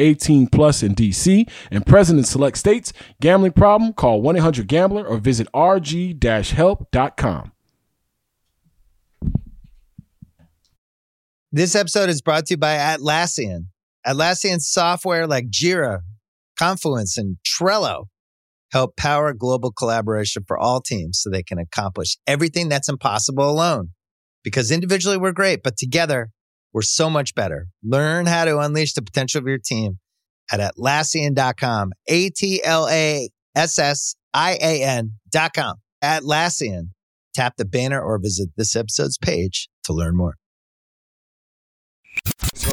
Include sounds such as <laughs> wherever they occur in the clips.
18 plus in DC and present in select states. Gambling problem? Call 1-800-GAMBLER or visit rg-help.com. This episode is brought to you by Atlassian. Atlassian software like Jira, Confluence, and Trello help power global collaboration for all teams so they can accomplish everything that's impossible alone. Because individually we're great, but together we're so much better. Learn how to unleash the potential of your team at Atlassian.com. A T L A S S I A N.com. Atlassian. Tap the banner or visit this episode's page to learn more.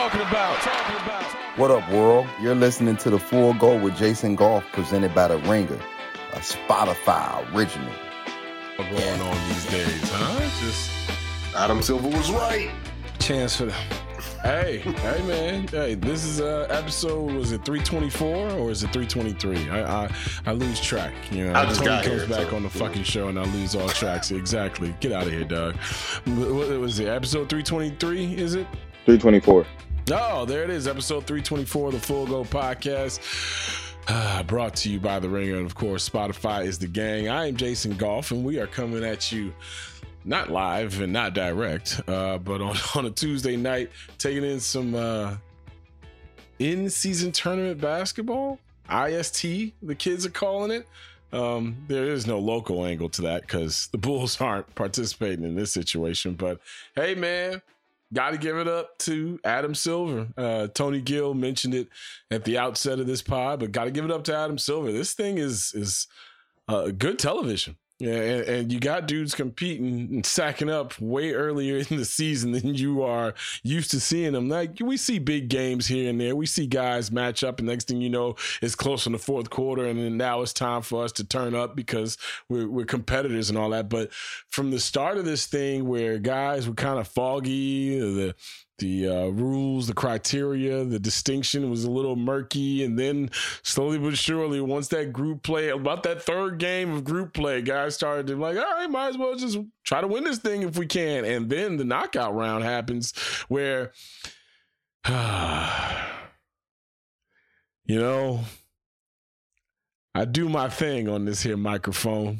Talking about. What up, world? You're listening to the Full Go with Jason Goff, presented by The Ringer, a Spotify original. What's going on these days, huh? Just Adam Silver was right. chance for the. Hey, hey, man! Hey, this is uh episode. Was it three twenty four or is it three twenty three? I, I I lose track. You know, I just Tony got comes here, back so- on the fucking show and I lose all tracks. Exactly. Get out of here, dog. What, what was it? Episode three twenty three? Is it? 324. Oh, there it is. Episode 324 of the Full Go Podcast. <sighs> Ah, brought to you by The Ringer. And of course, Spotify is the gang. I am Jason Goff, and we are coming at you not live and not direct, uh, but on, <laughs> on a Tuesday night, taking in some uh, in season tournament basketball. IST, the kids are calling it. Um, there is no local angle to that because the Bulls <laughs> aren't participating in this situation. But hey, man, got to give it up to Adam Silver. Uh, Tony Gill mentioned it at the outset of this pod, but got to give it up to Adam Silver. This thing is is uh, good television. Yeah, and, and you got dudes competing and sacking up way earlier in the season than you are used to seeing them. Like we see big games here and there. We see guys match up, and next thing you know, it's close in the fourth quarter, and then now it's time for us to turn up because we're, we're competitors and all that. But from the start of this thing, where guys were kind of foggy, the the uh, rules, the criteria, the distinction was a little murky, and then slowly but surely, once that group play, about that third game of group play, guys started to like, all right, might as well just try to win this thing if we can, and then the knockout round happens where, <sighs> you know, I do my thing on this here microphone,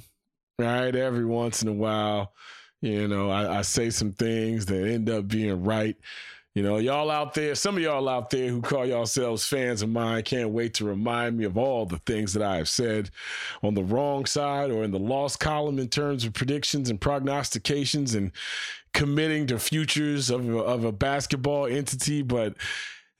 right? Every once in a while, you know, I, I say some things that end up being right. You know, y'all out there, some of y'all out there who call yourselves fans of mine can't wait to remind me of all the things that I have said on the wrong side or in the lost column in terms of predictions and prognostications and committing to futures of, of a basketball entity. But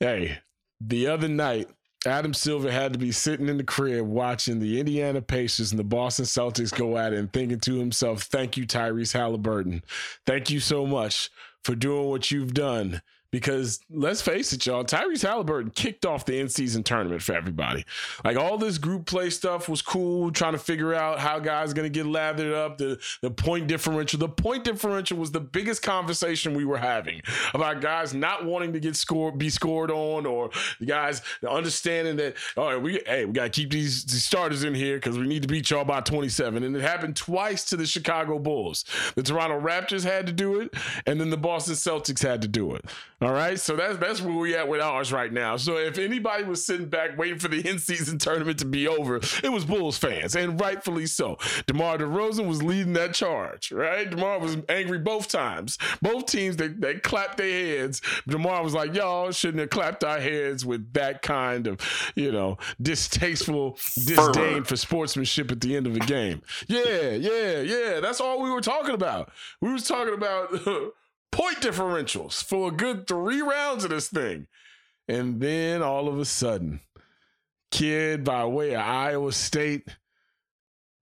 hey, the other night, Adam Silver had to be sitting in the crib watching the Indiana Pacers and the Boston Celtics go at it and thinking to himself, Thank you, Tyrese Haliburton. Thank you so much for doing what you've done Because let's face it, y'all, Tyrese Haliburton kicked off the in-season tournament for everybody. Like all this group play stuff was cool, trying to figure out how guys gonna get lathered up, the the point differential. The point differential was the biggest conversation we were having about guys not wanting to get scored, be scored on, or the guys understanding that, all right, we hey, we gotta keep these, these starters in here because we need to beat y'all by 27. And it happened twice to the Chicago Bulls. The Toronto Raptors had to do it, and then the Boston Celtics had to do it. All right, so that's that's where we at with ours right now. So if anybody was sitting back waiting for the <laughs> in-season tournament to be over, it was Bulls fans, and rightfully so. DeMar DeRozan was leading that charge, right? DeMar was angry both times. Both teams they, they clapped their heads. DeMar was like, "Y'all shouldn't have clapped our heads with that kind of, you know, distasteful disdain for sportsmanship at the end of the game." Yeah, yeah, yeah. That's all we were talking about. We was talking about <laughs> point differentials for a good three rounds of this thing. And then all of a sudden, kid by way of Iowa State,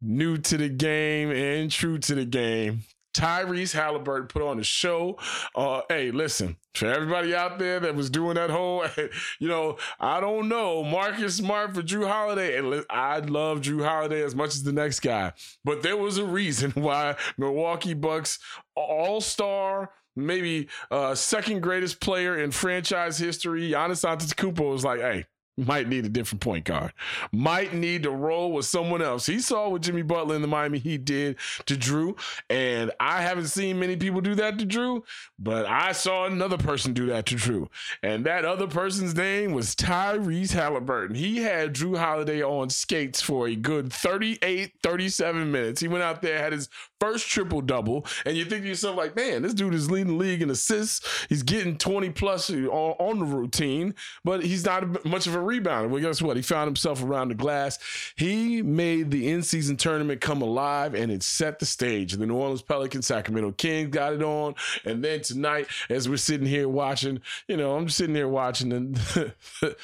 new to the game and true to the game. Tyrese Haliburton put on a show. Uh, hey, listen, for everybody out there that was doing that whole, <laughs> you know, I don't know, Marcus Smart for Jrue Holiday. And I love Jrue Holiday as much as the next guy, but there was a reason <laughs> why Milwaukee Bucks all star maybe uh, second greatest player in franchise history, Giannis Antetokounmpo was like, "Hey, might need a different point guard. Might need to roll with someone else. He saw what Jimmy Butler in the Miami Heat did to Jrue, and I haven't seen many people do that to Jrue, but I saw another person do that to Jrue, and that other person's name was Tyrese Haliburton. He had Jrue Holiday on skates for a good 38, 37 minutes. He went out there, had his first triple double, and you think to yourself like, man, this dude is leading the league in assists. He's getting 20 plus on, on the routine, but he's not much of a rebounder. Well, guess what? He found himself around the glass. He made the in-season tournament come alive, and it set the stage. The New Orleans Pelicans, Sacramento Kings got it on, and then tonight, as we're sitting here watching, you know, I'm sitting here watching the, <laughs>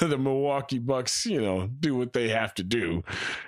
the Milwaukee Bucks, you know, do what they have to do.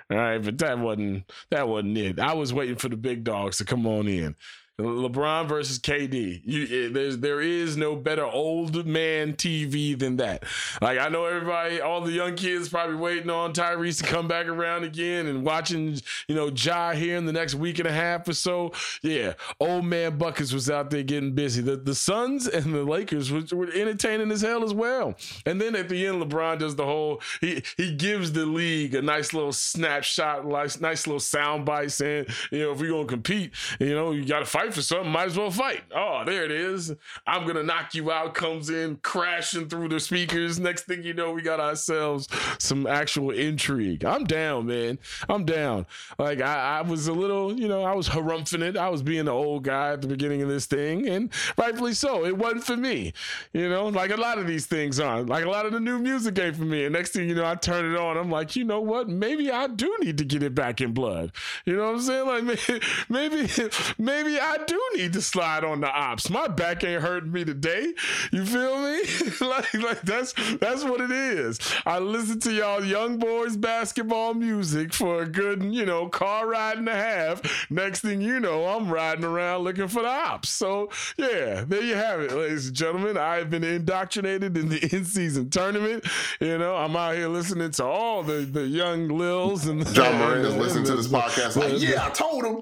All right, but that wasn't that wasn't it. I was waiting for the big dogs to come on in. LeBron versus KD. You, eh, there's there is no better old man TV than that. Like I know everybody, all the young kids probably waiting on Tyrese to come back around again and watching, you know, Ja here in the next week and a half or so. Yeah, old man Buckets was out there getting busy. The the Suns and the Lakers were, were entertaining as hell as well. And then at the end, LeBron does the whole he he gives the league a nice little snapshot, nice nice little sound bite saying, you know, if we're gonna compete, you know, you got to fight for something, might as well fight. Oh, there it is. I'm gonna knock you out. Comes in crashing through the speakers. Next thing you know, we got ourselves some actual intrigue. I'm down, man. I'm down. Like I, I was a little, you know, I was harumphing it. I was being the old guy at the beginning of this thing, and rightfully so. It wasn't for me. You know, like a lot of these things aren't. Like a lot of the new music ain't for me. And next thing you know, I turn it on. I'm like, you know what? Maybe I do need to get it back in blood. You know what I'm saying? Like maybe, <laughs> maybe, maybe I do need to slide on the ops. My back ain't hurting me today. You feel me? <laughs> like, like that's that's what it is. I listen to y'all young boys basketball music for a good, you know, car ride and a half. Next thing you know, I'm riding around looking for the ops. So yeah, there you have it, ladies and gentlemen. I've been indoctrinated in the <laughs> in-season tournament. You know, I'm out here listening to all the, the young Lils and Ja Morant is <laughs> listening to this podcast. Like, yeah, I told him.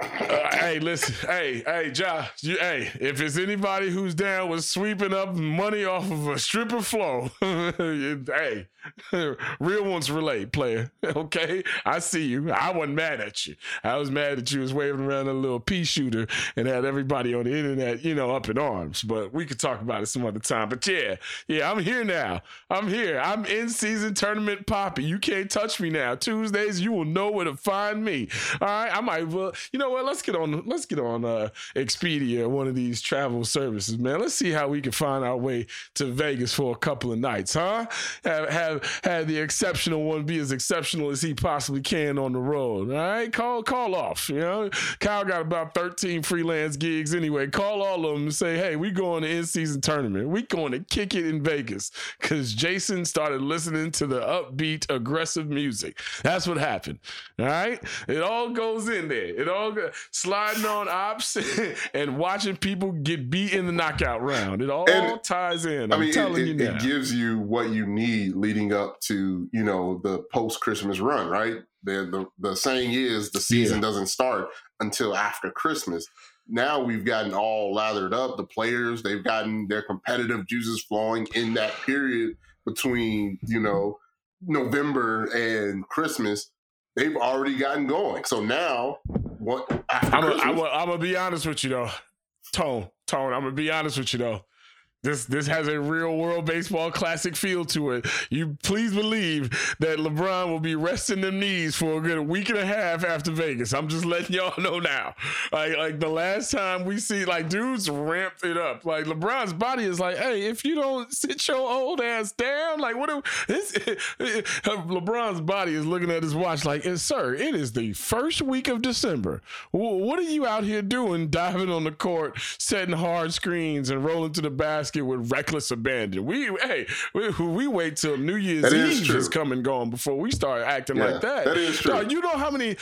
Uh, hey, listen, hey, hey, Josh, you, hey, if it's anybody who's down with sweeping up money off of a stripper flow, <laughs> hey, <laughs> real ones relate, player. <laughs> Okay, I see you. I wasn't mad at you. I was mad that you was waving around a little pea shooter and had everybody on the internet, you know, up in arms. But we could talk about it some other time. But yeah, yeah, I'm here now. I'm here. I'm in season tournament poppy. You can't touch me now. Tuesdays, you will know where to find me. All right, I might well, you know what? Let's get on. Let's get on uh, Expedia, one of these travel services, man. Let's see how we can find our way to Vegas for a couple of nights, huh? Have have have the exceptional one be as exceptional as he possibly can on the road. All right, call call off. You know, Kyle got about thirteen freelance gigs anyway. Call all of them and say, hey, we going to in season tournament. We going to kick it in Vegas because Jason started listening to the upbeat, aggressive music. That's what happened. All right, it all goes in there. It all sliding on ops <laughs> and watching people get beat in the knockout round. It all And, ties in. I I'm mean, telling it, you now. it gives you what you need leading up to you know the post Christmas run, right? The, the the saying is the season Yeah. doesn't start until after Christmas. Now we've gotten all lathered up. The players they've gotten their competitive juices flowing in that period between you know November and Christmas. They've already gotten going. So now what? After I'm gonna be honest with you though, Tone. Tone. I'm gonna be honest with you though. This this has a real world baseball classic feel to it. You please believe that LeBron will be resting them knees for a good week and a half after Vegas. I'm just letting y'all know now. Like like the last time we see like dudes ramped it up. Like LeBron's body is like, hey, if you don't sit your old ass down, like what? This <laughs> LeBron's body is looking at his watch like, "Eh, sir, it is the first week of December. What are you out here doing, diving on the court, setting hard screens, and rolling to the basket with reckless abandon? We hey, we, we wait till New Year's That is Eve true. is come and gone before we start acting Yeah, like that. that is true. You know how many?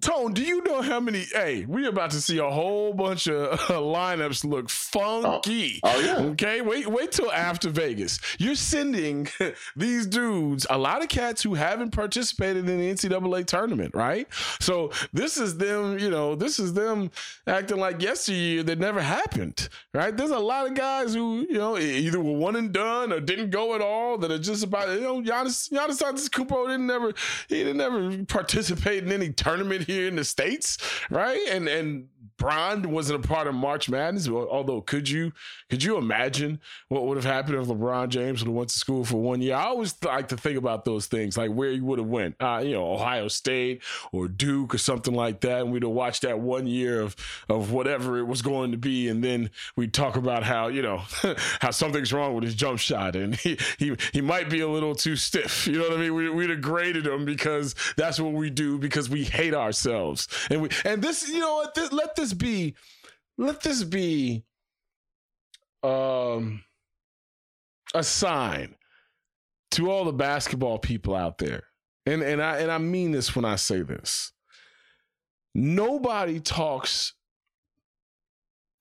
Tone, do you know how many? Hey, we are about to see a whole bunch of <laughs> uh, lineups look oh, funky. oh, yeah. Okay, wait, wait till after Vegas. You're sending <laughs> these dudes, a lot of cats who haven't participated in the NCAA tournament, right? So this is them, you know, this is them acting like yesteryear that never happened, right? There's a lot of guys who, you know, either were one and done or didn't go at all that are just about, you know, Giannis, Giannis Antetokounmpo didn't never, he didn't never participate in any tournament here in the states, right? And and Bron wasn't a part of March Madness. Although, could you could you imagine what would have happened if LeBron James would have went to school for one year? I always like to think about those things, like where he would have went. Uh, you know, Ohio State or Duke or something like that, and we'd have watched that one year of of whatever it was going to be, and then we'd talk about how you know <laughs> how something's wrong with his jump shot, and he he he might be a little too stiff. You know what I mean? We, we'd have graded him because that's what we do because we hate ourselves, and we and this you know what this, let this be let this be um a sign to all the basketball people out there. And and I and I mean this when I say this. Nobody talks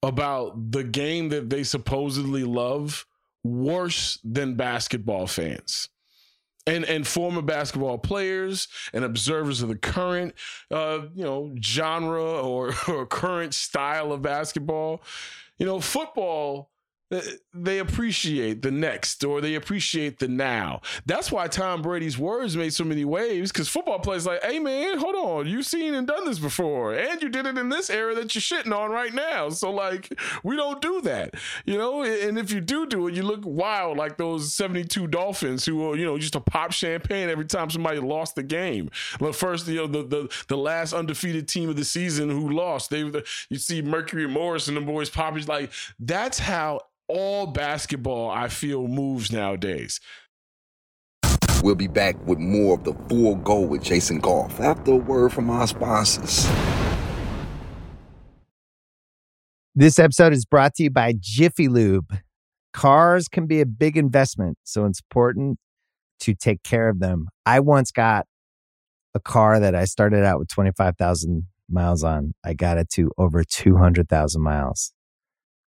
about the game that they supposedly love worse than basketball fans and and former basketball players and observers of the current uh, you know genre or, <laughs> or current style of basketball. You know football Uh, they appreciate the next or they appreciate the now. That's why Tom Brady's words made so many waves because football players like, hey man, hold on, you've seen and done this before, and you did it in this era that you're shitting on right now. So like, we don't do that, you know. And if you do do it, you look wild like those '72 Dolphins who, uh, you know, used to pop champagne every time somebody lost the game. The first, you know, the the, the last undefeated team of the season who lost, they you see Mercury Morris and the boys popping like that's how all basketball I feel moves nowadays. We'll be back with more of the full go with Jason Goff after a word from our sponsors. This episode is brought to you by Jiffy Lube. Cars can be a big investment, so it's important to take care of them. I once got a car that I started out with 25,000 miles on. I got it to over 200,000 miles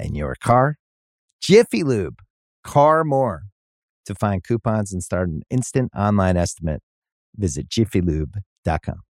and your car. Jiffy Lube, car more. To find coupons and start an instant online estimate, visit jiffylube.com.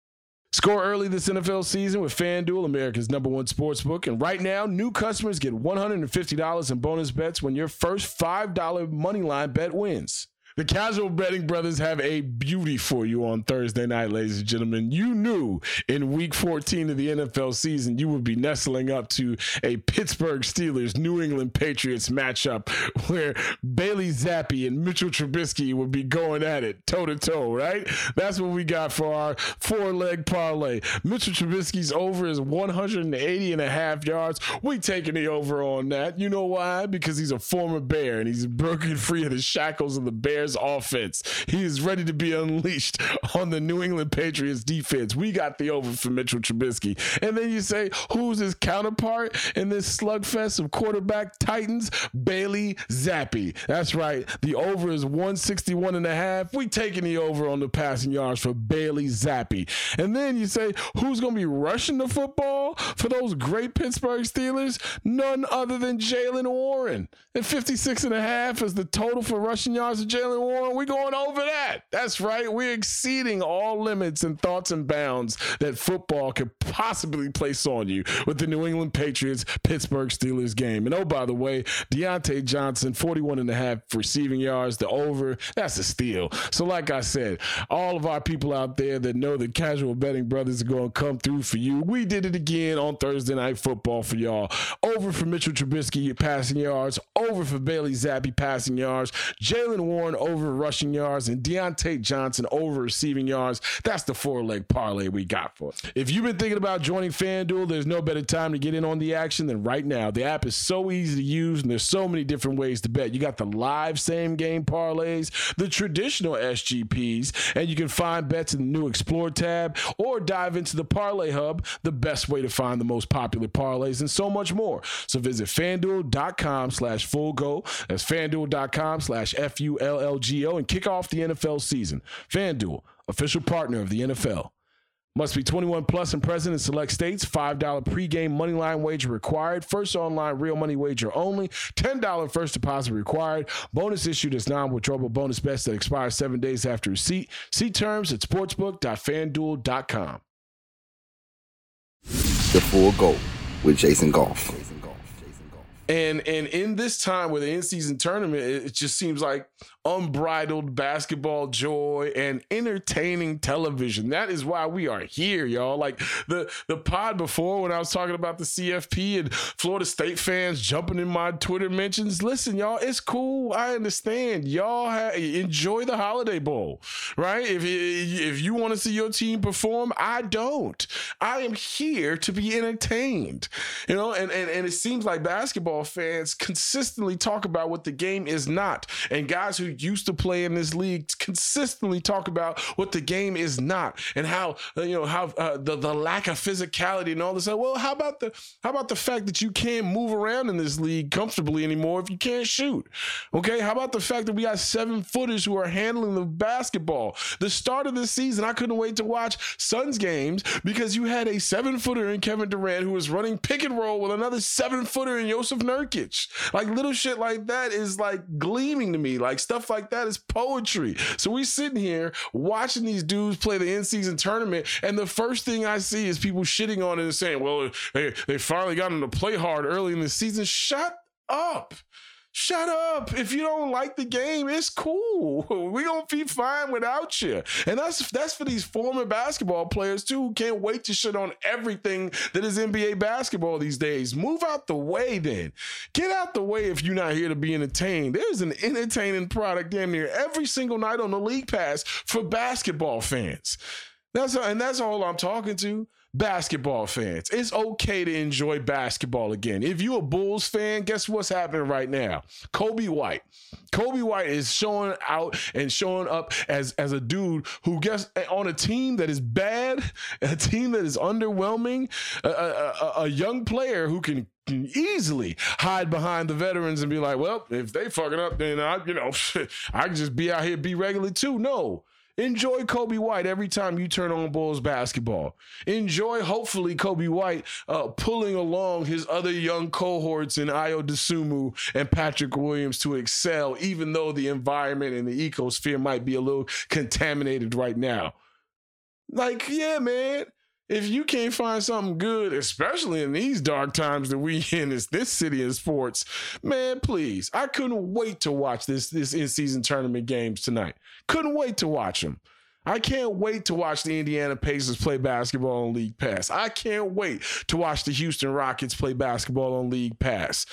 Score early this NFL season with FanDuel, America's number one sports book. And right now, new customers get $150 in bonus bets when your first $5 money line bet wins. The casual betting brothers have a beauty for you on Thursday night, ladies and gentlemen. You knew in week 14 of the NFL season you would be nestling up to a Pittsburgh Steelers New England Patriots matchup where Bailey Zappe and Mitchell Trubisky would be going at it toe to toe, right? That's what we got for our four leg parlay. Mitchell Trubisky's over is 180 and a half yards. We taking the over on that. You know why? Because he's a former Bear and he's broken free of the shackles of the Bears offense. He is ready to be unleashed on the New England Patriots defense. We got the over for Mitchell Trubisky. And then you say, who's his counterpart in this slugfest of quarterback titans? Bailey Zappe. That's right. The over is 161 and a half. We taking the over on the passing yards for Bailey Zappe. And then you say, who's going to be rushing the football for those great Pittsburgh Steelers? None other than Jaylen Warren. And 56 and a half is the total for rushing yards of Jaylen Warren. We're going over that. That's right. We're exceeding all limits and thoughts and bounds that football could possibly place on you with the New England Patriots Pittsburgh Steelers game. And oh, by the way, Diontae Johnson, 41 and a half receiving yards, the over. That's a steal. So, like I said, all of our people out there that know that casual betting brothers are going to come through for you. We did it again on Thursday Night Football for y'all. Over for Mitchell Trubisky passing yards, over for Bailey Zappe passing yards, Jaylen Warren over rushing yards, and Diontae Johnson over receiving yards. That's the four leg parlay we got for it. If you've been thinking about joining FanDuel, there's no better time to get in on the action than right now. The app is so easy to use, and there's so many different ways to bet. You got the live same game parlays, the traditional SGPs, and you can find bets in the new Explore tab or dive into the Parlay Hub, the best way to find the most popular parlays, and so much more. So visit fanduel.com slash full go. That's fanduel.com slash F U L L G O and kick off the NFL season. FanDuel, official partner of the NFL. Must be 21 plus and present in select states. $5 pregame moneyline wager required. First online real money wager only. $10 first deposit required. Bonus issued as non-withdrawable bonus bets that expire seven days after receipt. See terms at sportsbook.fanduel.com. The Full Go with Jason Goff. And and in this time with the in-season tournament, it, it just seems like unbridled basketball joy and entertaining television. That is why we are here, y'all. Like the the pod before when I was talking about the CFP and Florida State fans jumping in my Twitter mentions. Listen, y'all, it's cool. I understand. Y'all ha- enjoy the Holiday Bowl, right? If if you want to see your team perform, I don't. I am here to be entertained. You know, and and, and it seems like basketball fans consistently talk about what the game is not. And guys who used to play in this league consistently talk about what the game is not and how uh, you know how uh, the the lack of physicality and all this. Well, how about the how about the fact that you can't move around in this league comfortably anymore if you can't shoot? Okay, how about the fact that we got seven footers who are handling the basketball? The start of this season, I couldn't wait to watch Suns games because you had a seven footer in Kevin Durant who was running pick and roll with another seven footer in Jusuf Nurkic. Like little shit like that is like gleaming to me. Like stuff like that is poetry. So we sitting here watching these dudes play the in-season tournament, and the first thing I see is people shitting on it and saying, "Well, they they finally got them to play hard early in the season." Shut up. Shut up. If you don't like the game, it's cool. <laughs> We're gonna be fine without you. And that's that's for these former basketball players too who can't wait to shit on everything that is NBA basketball these days. Move out the way then. Get out the way if you're not here to be entertained. There's an entertaining product damn near every single night on the league pass for basketball fans. That's and that's all I'm talking to basketball fans. It's okay to enjoy basketball again. If you're a Bulls fan, guess what's happening right now? Coby White. Coby White is showing out and showing up as as a dude who gets on a team that is bad, a team that is underwhelming, a, a, a young player who can easily hide behind the veterans and be like, well, if they fucking up, then I, you know, <laughs> I can just be out here be regular too. No. Enjoy Coby White every time you turn on Bulls basketball. Enjoy, hopefully, Coby White uh, pulling along his other young cohorts in Ayo Dosunmu and Patrick Williams to excel, even though the environment and the ecosphere might be a little contaminated right now. Like, yeah, man. If you can't find something good, especially in these dark times that we <laughs> in this this city in sports, man, please. I couldn't wait to watch this this in season tournament games tonight. Couldn't wait to watch them. I can't wait to watch the Indiana Pacers play basketball on League Pass. I can't wait to watch the Houston Rockets play basketball on League Pass.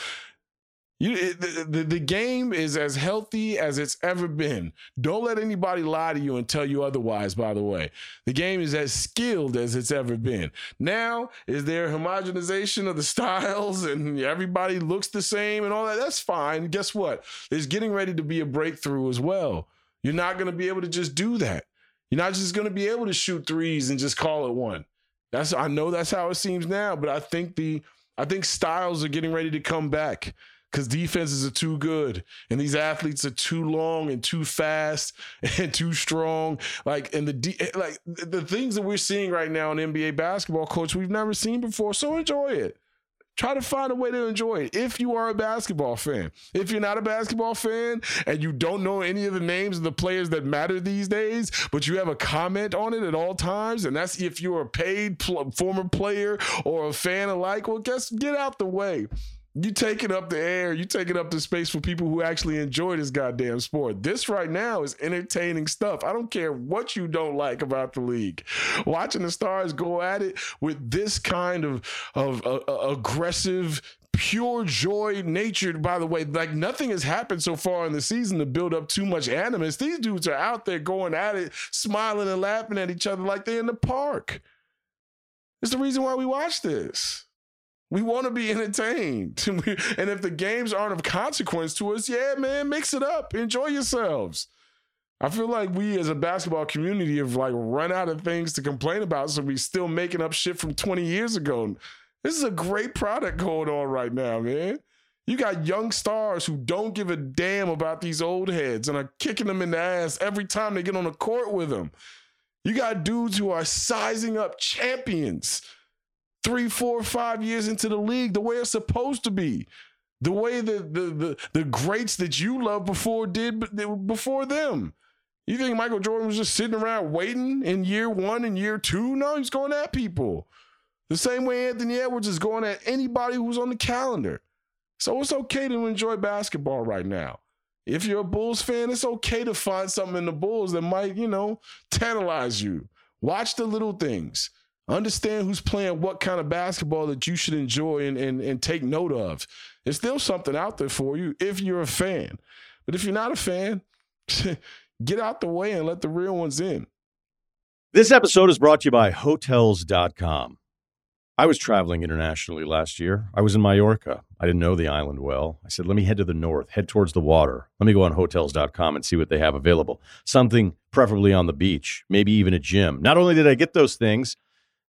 You, the, the, the game is as healthy as it's ever been. Don't let anybody lie to you and tell you otherwise, by the way. The game is as skilled as it's ever been. Now, is there homogenization of the <laughs> styles and everybody looks the same and all that? That's fine. Guess what? There's getting ready to be a breakthrough as well. You're not going to be able to just do that. You're not just going to be able to shoot threes and just call it one. That's I know that's how it seems now, but I think the I think styles are getting ready to come back because defenses are too good and these athletes are too long and too fast <laughs> and too strong. Like and the eh, like the things that we're seeing right now in NBA basketball, coach, we've never seen before. So enjoy it. Try to find a way to enjoy it if you are a basketball fan. If you're not a basketball fan and you don't know any of the names of the players that matter these days, but you have a comment on it at all times, and that's if you're a paid pl- former player or a fan alike, well, guess get out the way. You taking up the air, you taking up the space for people who actually enjoy this goddamn sport. This right now is entertaining stuff. I don't care what you don't like about the league. Watching the stars go at it with this kind of of uh, uh, aggressive pure joy natured by the way like nothing has happened so far in the season to build up too much animus these dudes are out there going at it smiling and laughing at each other like they're in the park it's the reason why we watch this we want to be entertained. <laughs> and if the games aren't of consequence to us, yeah, man, mix it up. Enjoy yourselves. I feel like we as a basketball community have like run out of things to complain about, so we still making up shit from 20 years ago. This is a great product going on right now, man. You got young stars who don't give a damn about these old heads and are kicking them in the ass every time they get on the court with them. You got dudes who are sizing up champions three, four, five years into the league the way it's supposed to be. The way the the the, the greats that you love before did before them. You think Michael Jordan was just sitting around waiting in year one and year two? No, he's going at people. The same way Anthony Edwards is going at anybody who's on the calendar. So it's okay to enjoy basketball right now. If you're a Bulls fan, it's okay to find something in the Bulls that might, you know, tantalize you. Watch the little things. Understand who's playing what kind of basketball that you should enjoy and, and, and take note of. There's still something out there for you if you're a fan. But if you're not a fan, <laughs> get out the way and let the real ones in. This episode is brought to you by Hotels.com. I was traveling internationally last year. I was in Mallorca. I didn't know the island well. I said, let me head to the north, head towards the water. Let me go on hotels.com and see what they have available. Something preferably on the beach, maybe even a gym. Not only did I get those things,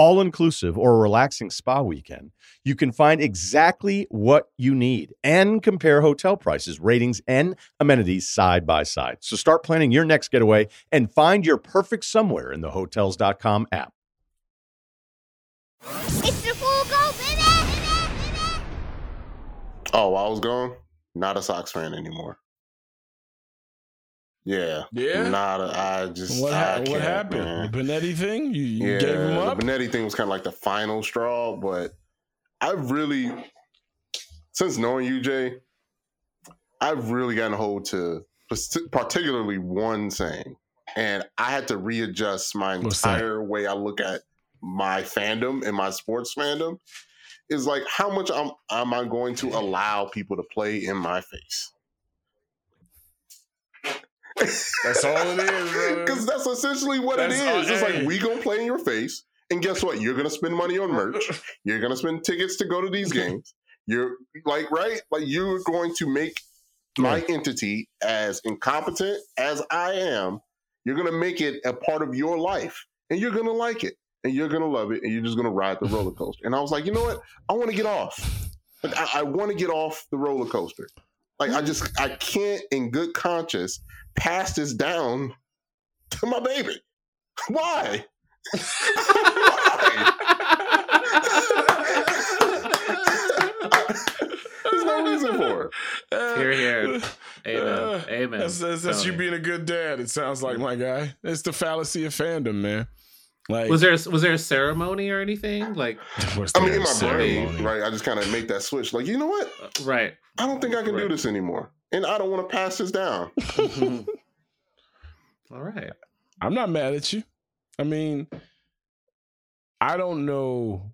All inclusive or a relaxing spa weekend, you can find exactly what you need and compare hotel prices, ratings, and amenities side by side. So start planning your next getaway and find your perfect somewhere in the hotels.com app. It's the full go, baby! Oh, I was gone. Not a Sox fan anymore. Yeah. Yeah. Not I just what, I what happened? Man. The Benetti thing? You, you yeah, gave him up? The Benetti thing was kind of like the final straw, but I've really since knowing you, Jay, I've really gotten a hold to particularly one saying, and I had to readjust my entire way I look at my fandom and my sports fandom. Is like how much am, am I going to allow people to play in my face? That's all it is, Because <laughs> that's essentially what That's it all- It's hey. like we gonna play in your face, and guess what? You're gonna spend money on merch. <laughs> You're gonna spend tickets to go to these games. You're like right, like you're going to make my entity as incompetent as I am. You're gonna make it a part of your life, and you're gonna like it, and you're gonna love it, and you're just gonna ride the roller <laughs> coaster. And I was like, you know what? I want to get off. Like I, I want to get off the roller coaster. Like I just I can't in good conscience pass this down to my baby. <laughs> Why? There's no reason for it. Here, here. <laughs> Amen. Uh, Amen. That's, that's, that's you being a good dad. It sounds like my guy. It's the fallacy of fandom, man. Like, Was there was there a ceremony or anything? Like, I mean, in a my brain, right? I just kind of make that switch. Like, you know what? uh, right? I don't think I can do this anymore, and I don't want to pass this down. <laughs> All right. I'm not mad at you. I mean, I don't know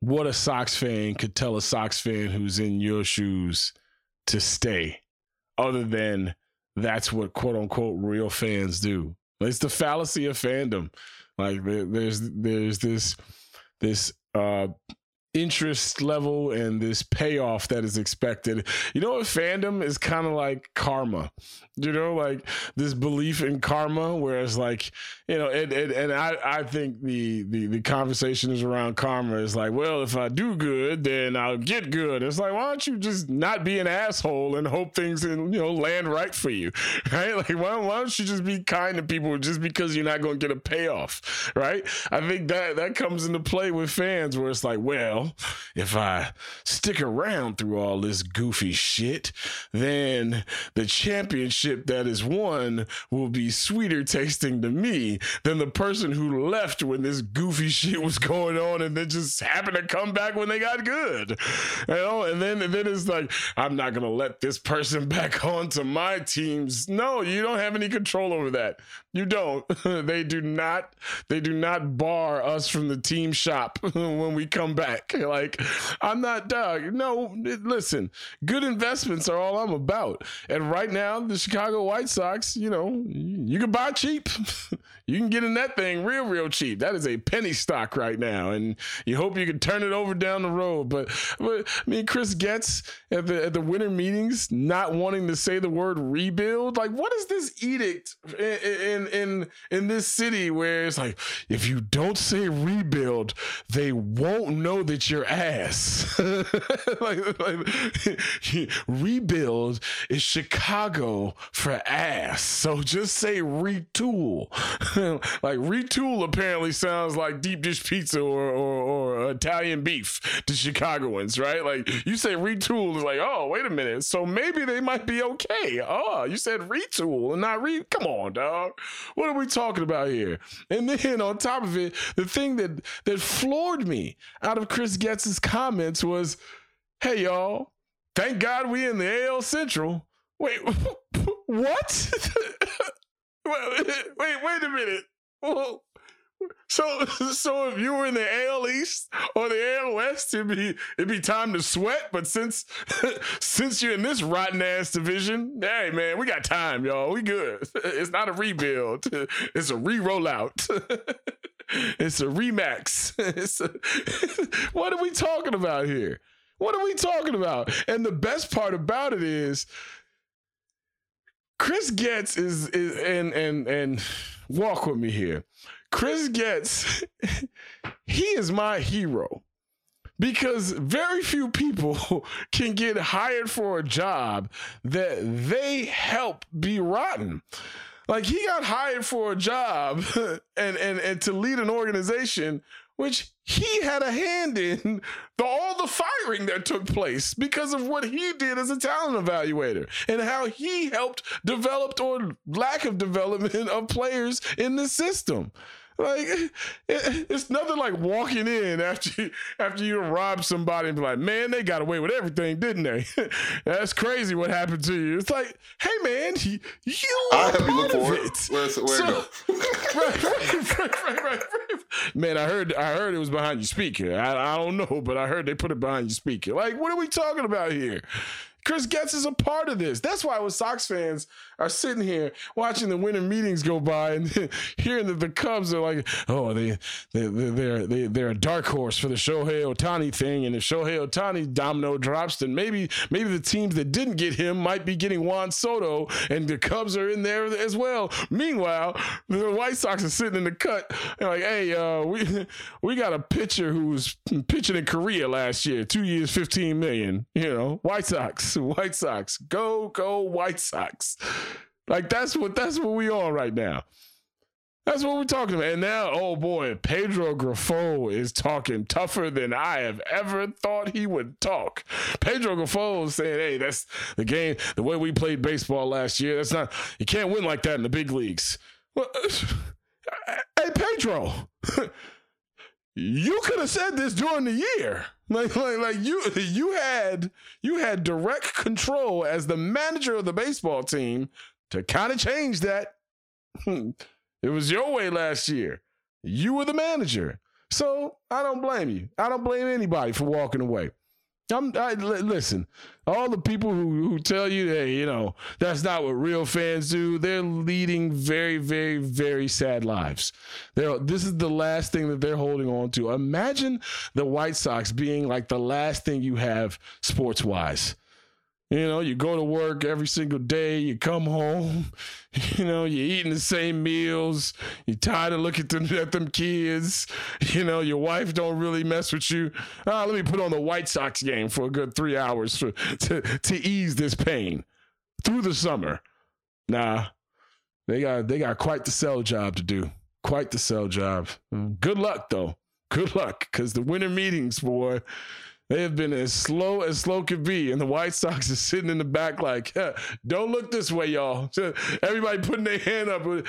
what a Sox fan could tell a Sox fan who's in your shoes to stay, other than that's what quote unquote real fans do. It's the fallacy of fandom. Like there, there's there's this this uh interest level and this payoff that is expected. You know what fandom is kind of like karma. You know, like this belief in karma, whereas like, you know, and and, and I, I think the, the the conversation is around karma is like, well, if I do good, then I'll get good. It's like, why don't you just not be an asshole and hope things you know land right for you? <laughs> Right? Like why, why don't you just be kind to people just because you're not gonna get a payoff? Right? I think that that comes into play with fans where it's like, well, <laughs> if I stick around through all this goofy shit, then the championship that is won will be sweeter tasting to me than the person who left when this goofy <laughs> shit was going on and then just happened to come back when they got good. You know, and then and then it's like, I'm not gonna let this person <laughs> back onto my teams. No, you don't have any control over that. You don't. <laughs> they do not they do not bar us from the team shop <laughs> when we come back. <laughs> Like, I'm not dog. No, listen, good investments are all I'm about. And right now, the Chicago White Sox, you know, you can buy cheap. You can get in that thing real, real cheap. That is a penny stock right now. And you hope you can turn it over down the road. But, but I mean, Chris Getz at the at the winter meetings not wanting to say the word rebuild. Like, what is this edict in in in, in this city where it's like, if you don't say rebuild, they won't know that you're ass. <laughs> like, like, <laughs> rebuild is Chicago for ass. So just say retool. <laughs> <laughs> like retool apparently sounds like deep dish pizza or, or, or Italian beef to Chicagoans, right? Like you say retool is like, oh, wait a minute. So maybe they might be okay. Oh, you said retool and not re. Come on, dog. What are we talking about here? And then on top of it, the thing that that floored me out of Chris Getz's comments was, "Hey y'all, thank God we in the AL Central." Wait, <laughs> what? <laughs> wait, <laughs> wait, wait a minute. So, so if you were in the AL East or the AL West, it'd be it'd be time to sweat. But since <laughs> since you're in this rotten ass division, hey man, we got time, y'all. We good. <laughs> It's not a rebuild. It's a re-rollout. It's a remax. It's a, what are we talking about here? What are we talking about? And the best part about it is Chris Getz is is and and and walk with me here. Chris Getz, <laughs> he is my hero because very few people <laughs> can get hired for a job that they help be rotten. Like he got hired for a job <laughs> and and and to lead an organization which he had a hand in the, all the firing that took place because of what he did as a talent evaluator and how he helped develop or lack of development of players in the system. Like it, it's nothing like walking in after you, after you rob somebody and be like, man, they got away with everything, didn't they? <laughs> That's crazy what happened to you. It's like, hey man, you, I have you look for it. it. Where's where So- it right, <laughs> right, right, right, right, right. Man, I heard I heard it was behind your speaker. I, I don't know, but I heard they put it behind your speaker. Like, what are we talking about here? Chris Getz is a part of this. That's why when Sox fans are sitting here watching the winter meetings go by and <laughs> hearing that the Cubs are like, oh, they, they, they're, they, they're a dark horse for the Shohei Ohtani thing. And if Shohei Ohtani domino drops, then maybe maybe the teams that didn't get him might be getting Juan Soto and the Cubs are in there as well. Meanwhile, the White Sox are sitting in the cut. They're like, hey, uh, we, <laughs> we got a pitcher who was pitching in Korea last year, two years, 15 million, you know, White Sox. <laughs> White Sox. Go, go, White Sox. Like that's what that's what we are right now. That's what we're talking about. And now, oh boy, Pedro Grifol is talking tougher than I have ever thought he would talk. Pedro Grifol is saying, hey, that's the game, the way we played baseball last year. That's not, you can't win like that in the big leagues. Well, <laughs> hey, Pedro, <laughs> you could have said this during the year. Like, like, like you, you had, you had direct control as the manager of the baseball team to kind of change that. Hmm. It was your way last year. You were the manager. So I don't blame you. I don't blame anybody for walking away. I'm listen. All the people who, who tell you, hey, you know, that's not what real fans do. They're leading very, very, very sad lives. They're, this is the last thing that they're holding on to. Imagine the White Sox being like the last thing you have sports wise. You know, you go to work every single day, you come home, <laughs> you know, you're eating the same meals, you're tired of looking at them kids, <laughs> you know, your wife don't really mess with you. Ah, let me put on the White Sox game for a good three hours for, <laughs> to, to ease this pain through the summer. Nah, they got they got quite the sell job to do. Quite the sell job. Good luck though. Good luck, because the winter meetings, boy, they have been as slow as slow could be, and the White Sox is sitting in the back like, "Don't look this way, y'all." <laughs> Everybody putting their hand up. <laughs> Would,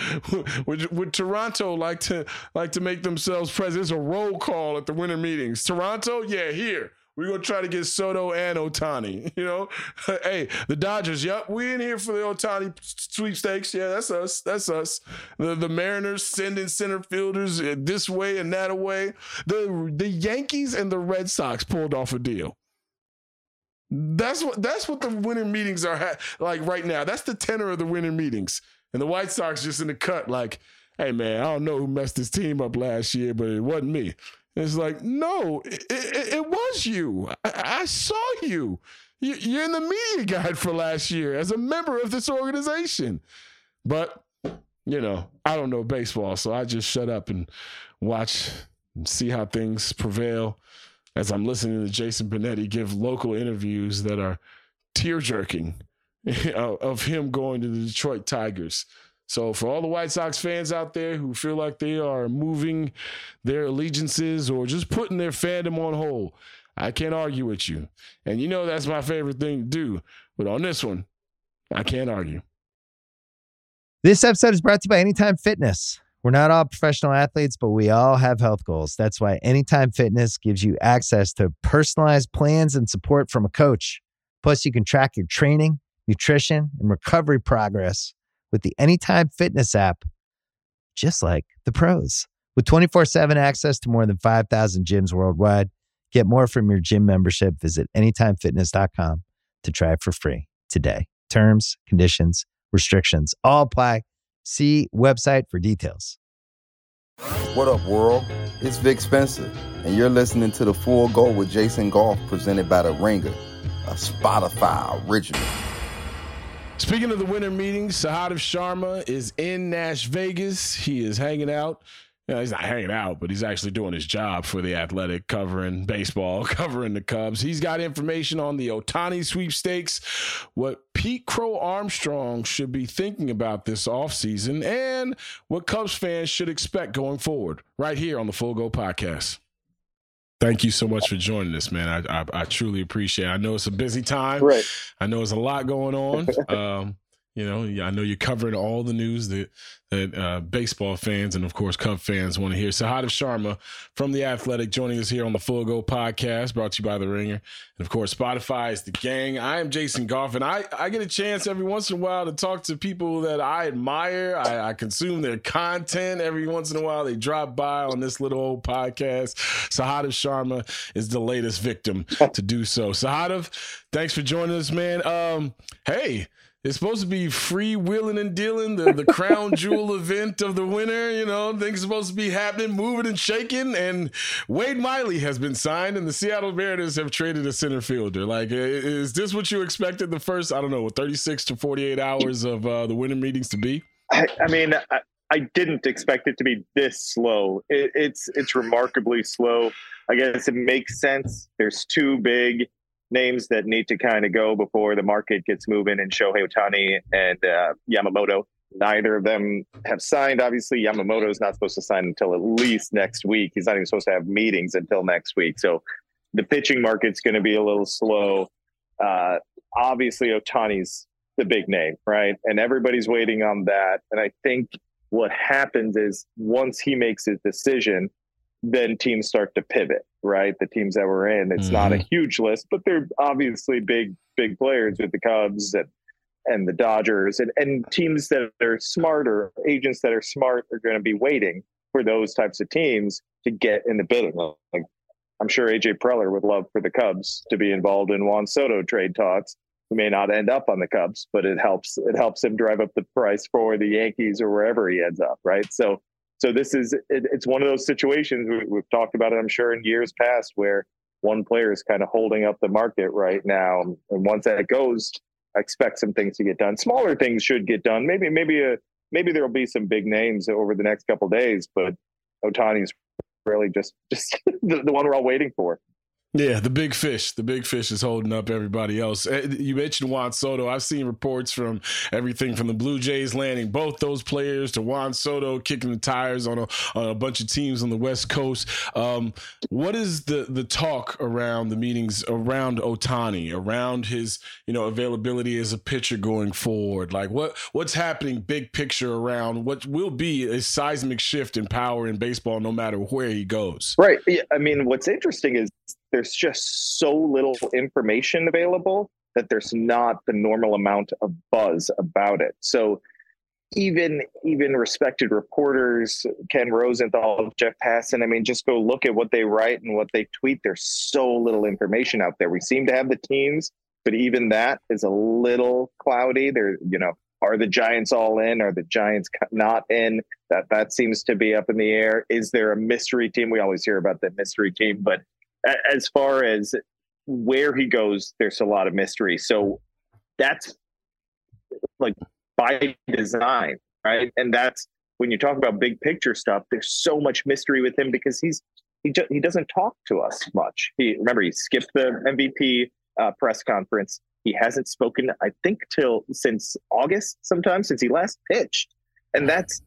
with, with, Toronto like to like to make themselves present. It's a roll call at the winter meetings. Toronto, yeah, here. We're gonna try to get Soto and Ohtani. <laughs> You know, <laughs> hey, the Dodgers. Yep, we in here for the Ohtani sweepstakes. Yeah, that's us. That's us. The the Mariners sending center fielders this way and that away. The the Yankees and the Red Sox pulled off a deal. That's what that's what the winter meetings are ha- like right now. That's the tenor of the winter meetings. And the White Sox just in the cut, like, hey man, I don't know who messed this team up last year, but it wasn't me. It's like, no, it, it, it was you. I, I, saw you. you. You're in the media guide for last year as a member of this organization. But, you know, I don't know baseball, so I just shut up and watch and see how things prevail as I'm listening to Jason Benetti give local interviews that are tear jerking <laughs> of him going to the Detroit Tigers. So, for all the White Sox fans out there who feel like they are moving their allegiances or just putting their fandom on hold, I can't argue with you. And you know that's my favorite thing to do. But on this one, I can't argue. This episode is brought to you by Anytime Fitness. We're not all professional athletes, but we all have health goals. That's why Anytime Fitness gives you access to personalized plans and support from a coach. Plus, you can track your training, nutrition, and recovery progress with the Anytime Fitness app, just like the pros. With 24 7 access to more than 5,000 gyms worldwide, get more from your gym membership. Visit AnytimeFitness.com to try it for free today. Terms, conditions, restrictions all apply. See website for details. What up, world? It's Vic Spencer, and you're listening to The Full Go with Jason Goff presented by The Ringer, a Spotify original. Speaking of the winter meetings, Sahadev Sharma is in Nash Vegas. He is hanging out. You know, he's not hanging out, but he's actually doing his job for the athletic, covering baseball, <laughs> covering the Cubs. He's got information on the Ohtani sweepstakes, what Pete Crow Armstrong should be thinking about this offseason, and what Cubs fans should expect going forward, right here on the Full Go podcast. Thank you so much for joining us, man. I, I, I truly appreciate it. I know it's a busy time. Right. I know there's a lot going on. <laughs> um, you know, I know you're covering all the news that that uh, baseball fans and of course Cub fans want to hear. Sahadev Sharma from the Athletic joining us here on the Full Go podcast, brought to you by the Ringer, and of course Spotify is the gang. I am Jason Goff, and I I get a chance every once in a while to talk to people that I admire. I, I consume their content every once in a while. They drop by on this little old podcast. Sahadev Sharma is the latest victim to do so. Sahadev, thanks for joining us, man. Um, hey. It's supposed to be free wheeling and dealing, the, the crown <laughs> jewel event of the winter. You know, things supposed to be happening, moving and shaking. And Wade Miley has been signed, and the Seattle Mariners have traded a center fielder. Like, is this what you expected the first, I don't know, 36 to 48 hours of uh, the winter meetings to be? I, I mean, I, I, didn't expect it to be this slow. It, it's it's remarkably slow. I guess it makes sense. There's two big names that need to kind of go before the market gets moving and Shohei Ohtani and uh, Yamamoto. Neither of them have signed. Obviously, Yamamoto is not supposed to sign until at least next week. He's not even supposed to have meetings until next week. So the pitching market's going to be a little slow. Uh, obviously, Ohtani's the big name, right? And everybody's waiting on that. And I think what happens is once he makes his decision, then teams start to pivot, right? The teams that we're in, it's mm-hmm. not a mm-hmm. huge list, but they're obviously big, big players with the Cubs and and the Dodgers and, and teams that are smarter, agents that are smart are going to be waiting for those types of teams to get in the bidding. Like I'm sure AJ Preller would love for the Cubs to be involved in Juan Soto trade talks. He may not end up on the Cubs, but it helps it helps him drive up the price for the Yankees or wherever he ends up, right? So so this is it, it's one of those situations we, have talked about it, I'm sure, in years past where one player is kind of holding up the market right now, and once that goes, I expect some things to get done. Smaller things should get done. Maybe maybe a maybe there'll be some big names over the next couple days, but Ohtani's really just just <laughs> the, the one we're all waiting for. Yeah, the big fish. The big fish is holding up everybody else. Eh, you mentioned Juan Soto. I've seen reports from everything from the Blue Jays landing both those players to Juan Soto kicking the tires on a, on a bunch of teams on the West Coast. Um, what is the the talk around the meetings around Ohtani, around his you know availability as a pitcher going forward? Like what what's happening big picture around what will be a seismic shift in power in baseball, no matter where he goes. Right. I mean, what's interesting is there's just so little information available that there's not the normal amount of buzz about it. So even even respected reporters, Ken Rosenthal, Jeff Passan, I mean, just go look at what they write and what they tweet. There's so little information out there. We seem to have the teams, but even that is a little cloudy. There, you know, are the Giants all in? Are the Giants not in? That that seems to be up in the air. Is there a mystery team? We always hear about the mystery team, but as far as where he goes, there's a lot of mystery. So that's like by design, right? And that's when you talk about big picture stuff. There's so much mystery with him because he's he just, he doesn't talk to us much. He remember he skipped the MVP uh, press conference. He hasn't spoken, I think, till since August, sometime since he last pitched, and that's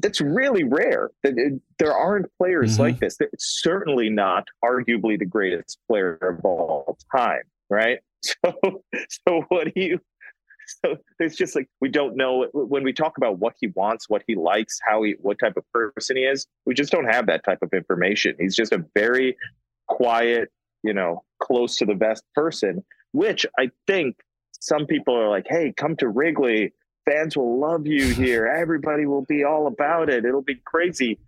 that's really rare. That there aren't players mm-hmm. like this. It's certainly not arguably the greatest player of all time, right? <laughs> So, so what do you? So it's just like we don't know when we talk about what he wants, what he likes, how he, what type of person he is. We just don't have that type of information. He's just a very quiet, you know, close to the best person. Which I think some people are like, "Hey, come to Wrigley." Fans will love you <laughs> here. Everybody will be all about it. It'll be crazy.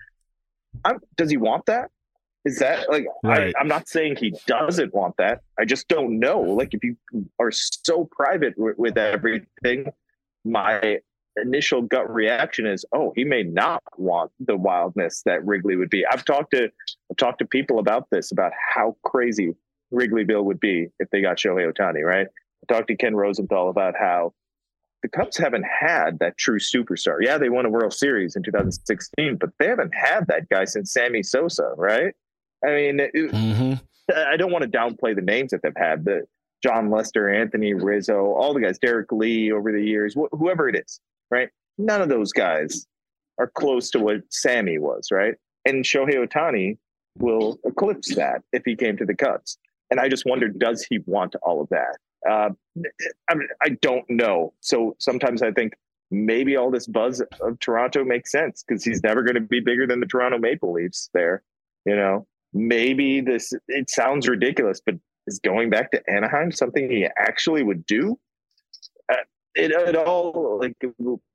I'm, does he want that? Is that like right. I, am not saying he doesn't want that. I just don't know. Like if you are so private w- with everything, my initial gut reaction is, oh, he may not want the wildness that Wrigley would be. I've talked to I've talked to people about this about how crazy Wrigleyville would be if they got Shohei Ohtani. Right. I talked to Ken Rosenthal about how the Cubs haven't had that true superstar. Yeah, they won a World Series in 2016, but they haven't had that guy since Sammy Sosa, right? I mean, it, mm-hmm. I don't want to downplay the names that they've had, but Jon Lester, Anthony Rizzo, all the guys, Derrek Lee over the years, wh- whoever it is, right? None of those guys are close to what Sammy was, right? And Shohei Ohtani will eclipse that if he came to the Cubs. And I just wonder, does he want all of that? Uh, I, mean, I don't know. So sometimes I think maybe all this buzz of Toronto makes sense because he's never going to be bigger than the Toronto Maple Leafs there. You know, maybe this, it sounds ridiculous, but is going back to Anaheim something he actually would do? Uh, it, it all like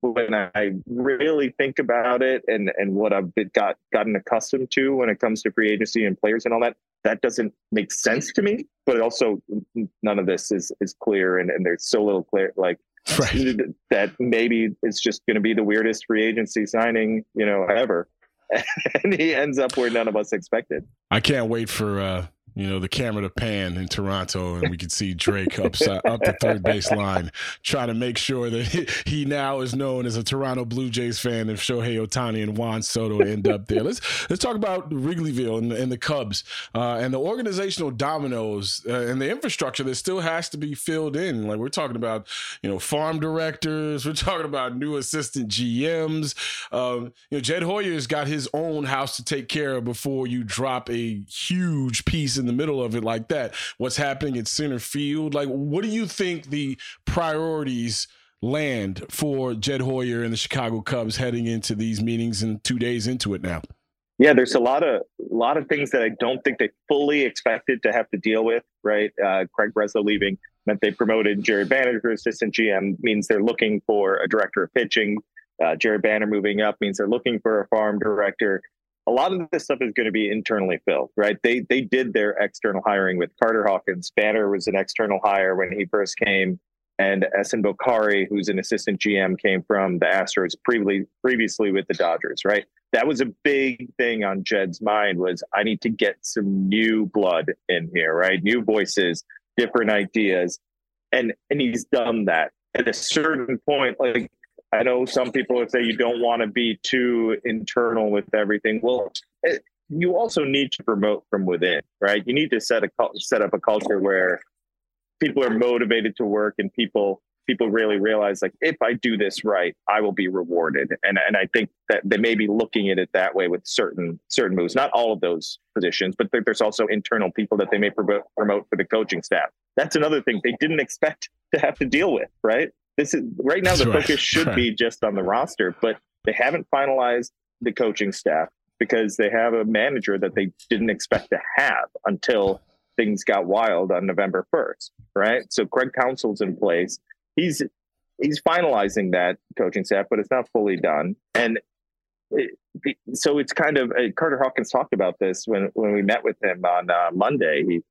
when I really think about it and and what I've got gotten accustomed to when it comes to free agency and players and all that, that doesn't make sense to me. But also, none of this is is clear, and, and there's so little clear like right. that maybe it's just going to be the weirdest free agency signing you know ever, <laughs> and he ends up where none of us expected. I can't wait for. uh you know, the camera to pan in Toronto, and we could see Drake upside, up the third base line, trying to make sure that he, now is known as a Toronto Blue Jays fan if Shohei Ohtani and Juan Soto end up there. Let's let's talk about Wrigleyville and, and the Cubs uh, and the organizational dominoes uh, and the infrastructure that still has to be filled in. Like we're talking about, you know, farm directors, we're talking about new assistant GMs. Um, you know, Jed Hoyer's got his own house to take care of before you drop a huge piece in the middle of it like that. What's happening at center field? Like, what do you think the priorities land for Jed Hoyer and the Chicago Cubs heading into these meetings and two days into it now? Yeah, there's a lot of a lot of things that I don't think they fully expected to have to deal with. Right, uh, Craig Breslow leaving meant they promoted Jared Banner to assistant GM. Means they're looking for a director of pitching. Uh, Jared Banner moving up means they're looking for a farm director a lot of this stuff is going to be internally filled, right? They they did their external hiring with Carter Hawkins. Banner was an external hire when he first came, and Ehsan Bokhari, who's an assistant GM, came from the Astros previously previously with the Dodgers, right? That was a big thing on Jed's mind was I need to get some new blood in here, right? New voices, different ideas, and and he's done that. At a certain point, like I know some people would say you don't want to be too internal with everything. Well, it, you also need to promote from within, right? You need to set a set up a culture where people are motivated to work and people people really realize like if I do this right, I will be rewarded. And and I think that they may be looking at it that way with certain certain moves. Not all of those positions, but there's also internal people that they may promote promote for the coaching staff. That's another thing they didn't expect to have to deal with, right? This is right now. The right. focus should right. be <laughs> just on the roster, but they haven't finalized the coaching staff because they have a manager that they didn't expect to have until things got wild on November 1st, right? So Craig Counsell's in place. He's he's finalizing that coaching staff, but it's not fully done. And it, so it's kind of uh, Carter Hawkins talked about this when when we met with him on uh, Monday. He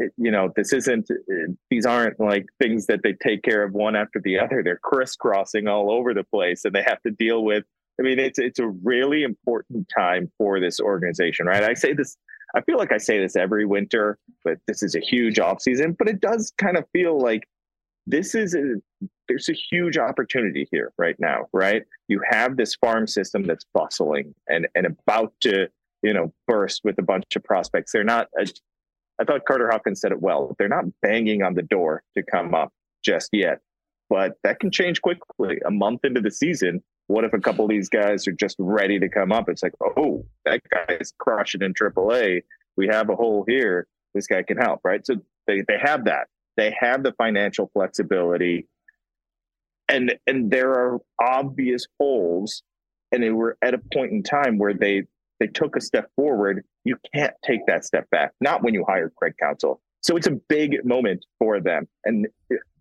Eh, you know, this isn't, eh, these aren't like things that they take care of one after the other. They're crisscrossing all over the place and they have to deal with. I mean, it's, it's a really important time for this organization, right? I say this, I feel like I say this every winter, but this is a huge off season, but it does kind of feel like this is a, there's a huge opportunity here right now, right? You have this farm system that's bustling and, and about to, you know, burst with a bunch of prospects. They're not a, I thought Carter Hawkins said it well. They're not banging on the door to come up just yet, but that can change quickly. A month into the season, what if a couple of these guys are just ready to come up? It's like, oh, that guy's crushing in AAA. We have a hole here. This guy can help, right? So they, they have that. They have the financial flexibility. And and there are obvious holes. And they were at a point in time where they they took a step forward you can't take that step back, not when you hire Craig Counsell. So it's a big moment for them. And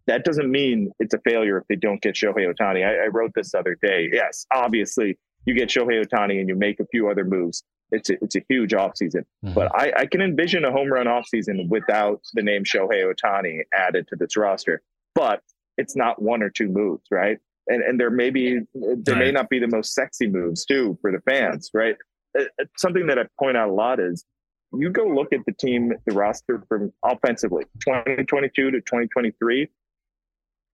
that doesn't mean it's a failure if they don't get Shohei Ohtani. I, I wrote this other day. Yes, obviously, you get Shohei Ohtani and you make a few other moves. It's a, it's a huge offseason. Mm-hmm. But I, I can envision a home run offseason without the name Shohei Ohtani added to this roster. But it's not one or two moves, right? And and there may be there may not be the most sexy moves too for the fans, right? Uh, uh, something that I point out a lot is you go look at the team, the roster from offensively, 2022 to 2023.